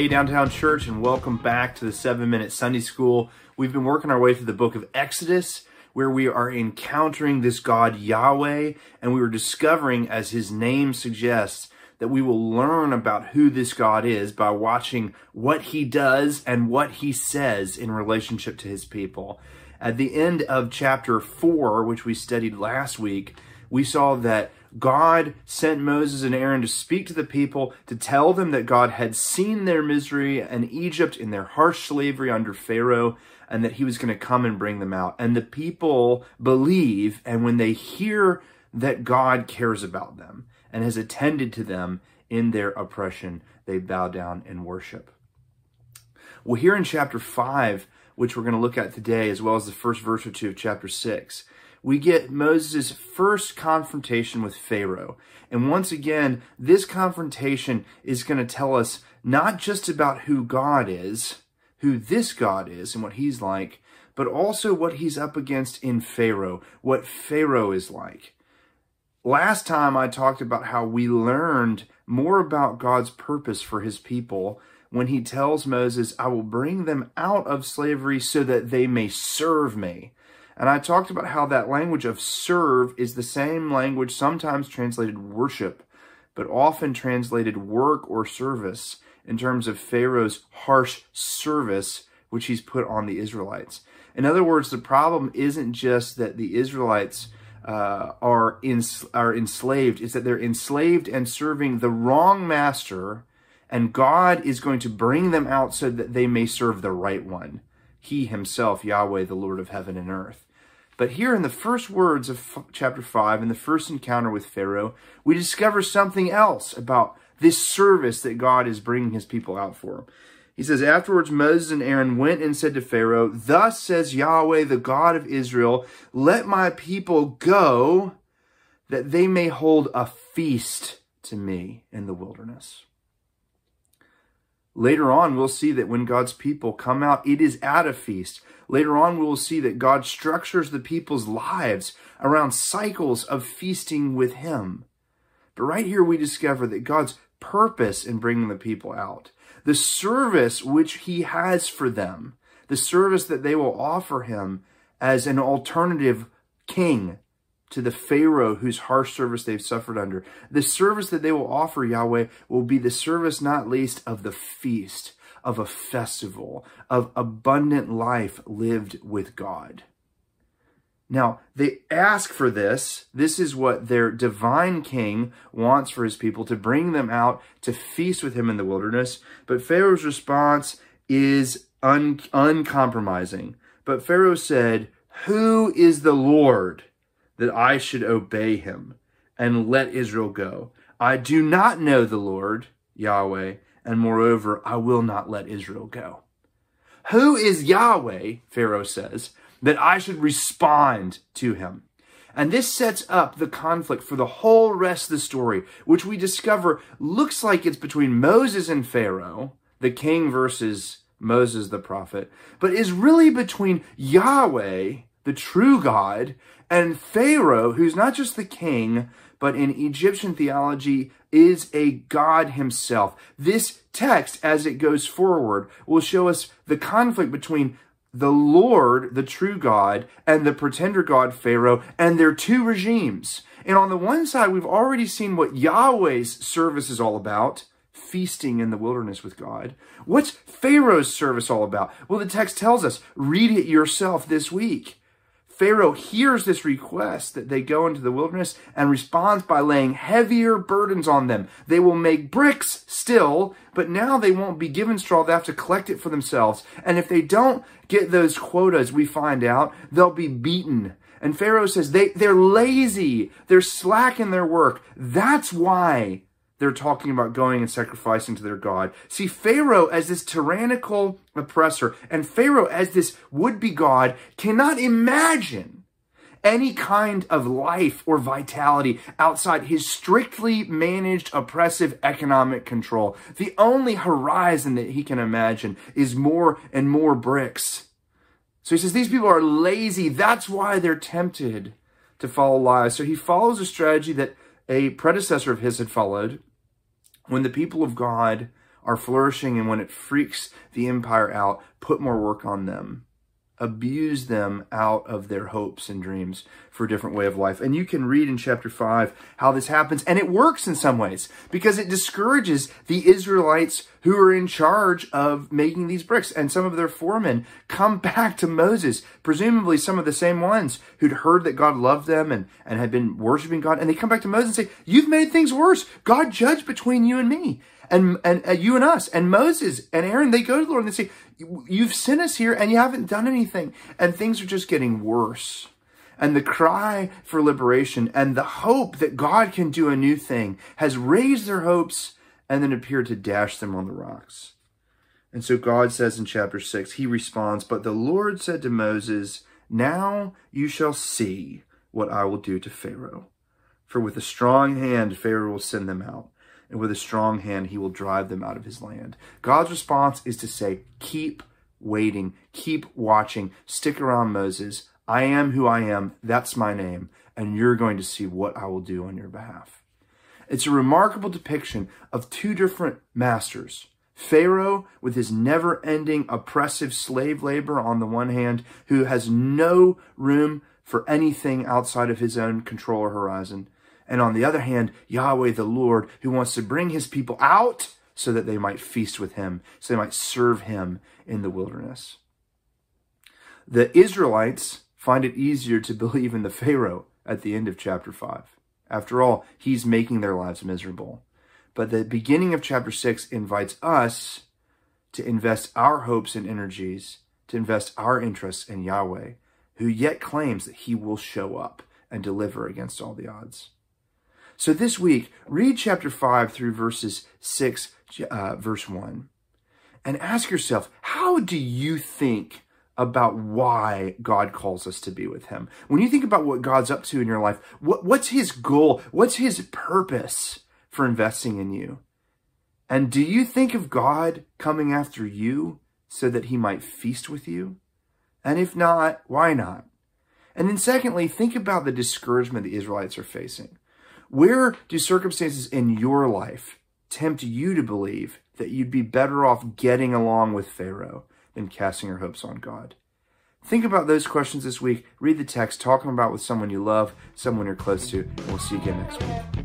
Hey, Downtown Church, and welcome back to the seven minute Sunday school. We've been working our way through the book of Exodus, where we are encountering this God Yahweh, and we are discovering, as his name suggests, that we will learn about who this God is by watching what he does and what he says in relationship to his people. At the end of chapter 4, which we studied last week, we saw that God sent Moses and Aaron to speak to the people, to tell them that God had seen their misery in Egypt in their harsh slavery under Pharaoh, and that he was going to come and bring them out. And the people believe, and when they hear that God cares about them and has attended to them in their oppression, they bow down and worship. Well, here in chapter 5, which we're going to look at today, as well as the first verse or two of chapter 6, we get Moses' first confrontation with Pharaoh. And once again, this confrontation is going to tell us not just about who God is, who this God is and what he's like, but also what he's up against in Pharaoh, what Pharaoh is like. Last time I talked about how we learned more about God's purpose for his people when he tells Moses, I will bring them out of slavery so that they may serve me. And I talked about how that language of serve is the same language sometimes translated worship, but often translated work or service in terms of Pharaoh's harsh service which he's put on the Israelites. In other words, the problem isn't just that the Israelites uh, are, are enslaved, it's that they're enslaved and serving the wrong master, and God is going to bring them out so that they may serve the right one. He himself, Yahweh, the Lord of heaven and earth. But here in the first words of chapter 5, in the first encounter with Pharaoh, we discover something else about this service that God is bringing his people out for. He says, Afterwards, Moses and Aaron went and said to Pharaoh, Thus says Yahweh, the God of Israel, let my people go, that they may hold a feast to me in the wilderness. Later on, we'll see that when God's people come out, it is at a feast. Later on, we will see that God structures the people's lives around cycles of feasting with Him. But right here, we discover that God's purpose in bringing the people out, the service which He has for them, the service that they will offer Him as an alternative king to the Pharaoh whose harsh service they've suffered under. The service that they will offer Yahweh will be the service not least of the feast, of a festival, of abundant life lived with God. Now, they ask for this. This is what their divine king wants for his people to bring them out to feast with him in the wilderness. But Pharaoh's response is un- uncompromising. But Pharaoh said, Who is the Lord that I should obey him and let Israel go? I do not know the Lord, Yahweh, and moreover, I will not let Israel go. Who is Yahweh, Pharaoh says, that I should respond to him? And this sets up the conflict for the whole rest of the story, which we discover looks like it's between Moses and Pharaoh, the king versus Moses the prophet, but is really between Yahweh, the true God, and Pharaoh, who's not just the king, but in Egyptian theology is a God himself. This text, as it goes forward, will show us the conflict between the Lord, the true God, and the pretender God, Pharaoh, and their two regimes. And on the one side, we've already seen what Yahweh's service is all about feasting in the wilderness with God. What's Pharaoh's service all about? Well, the text tells us, read it yourself this week. Pharaoh hears this request that they go into the wilderness and responds by laying heavier burdens on them. They will make bricks still, but now they won't be given straw. They have to collect it for themselves. And if they don't get those quotas, we find out, they'll be beaten. And Pharaoh says they, they're lazy. They're slack in their work. That's why they're talking about going and sacrificing to their God. See, Pharaoh as this tyrannical oppressor and Pharaoh as this would-be God cannot imagine any kind of life or vitality outside his strictly managed oppressive economic control. The only horizon that he can imagine is more and more bricks. So he says these people are lazy. That's why they're tempted to follow lies. So he follows a strategy that a predecessor of his had followed when the people of God are flourishing and when it freaks the empire out, put more work on them abuse them out of their hopes and dreams for a different way of life. And you can read in chapter 5 how this happens. And it works in some ways because it discourages the Israelites who are in charge of making these bricks. And some of their foremen come back to Moses, presumably some of the same ones who'd heard that God loved them and, and had been worshiping God. And they come back to Moses and say, You've made things worse. God judged between you and me and, and, and you and us. And Moses and Aaron, they go to the Lord and they say, You've sent us here and you haven't done anything. And things are just getting worse. And the cry for liberation and the hope that God can do a new thing has raised their hopes and then appeared to dash them on the rocks. And so God says in chapter 6, he responds, But the Lord said to Moses, Now you shall see what I will do to Pharaoh. For with a strong hand Pharaoh will send them out and with a strong hand he will drive them out of his land. God's response is to say, keep waiting, keep watching, stick around Moses. I am who I am, that's my name, and you're going to see what I will do on your behalf. It's a remarkable depiction of two different masters. Pharaoh, with his never ending oppressive slave labor on the one hand, who has no room for anything outside of his own control or horizon. And on the other hand, Yahweh the Lord, who wants to bring his people out so that they might feast with him, so they might serve him in the wilderness. The Israelites find it easier to believe in the Pharaoh at the end of chapter 5. After all, he's making their lives miserable. But the beginning of chapter 6 invites us to invest our hopes and energies, to invest our interests in Yahweh, who yet claims that he will show up and deliver against all the odds. So this week, read chapter 5 through verses 6, uh, verse 1, and ask yourself, how do you think about why God calls us to be with him? When you think about what God's up to in your life, what, what's his goal? What's his purpose for investing in you? And do you think of God coming after you so that he might feast with you? And if not, why not? And then secondly, think about the discouragement the Israelites are facing. Where do circumstances in your life tempt you to believe that you'd be better off getting along with Pharaoh than casting your hopes on God? Think about those questions this week. Read the text, talk them about with someone you love, someone you're close to, and we'll see you again next week.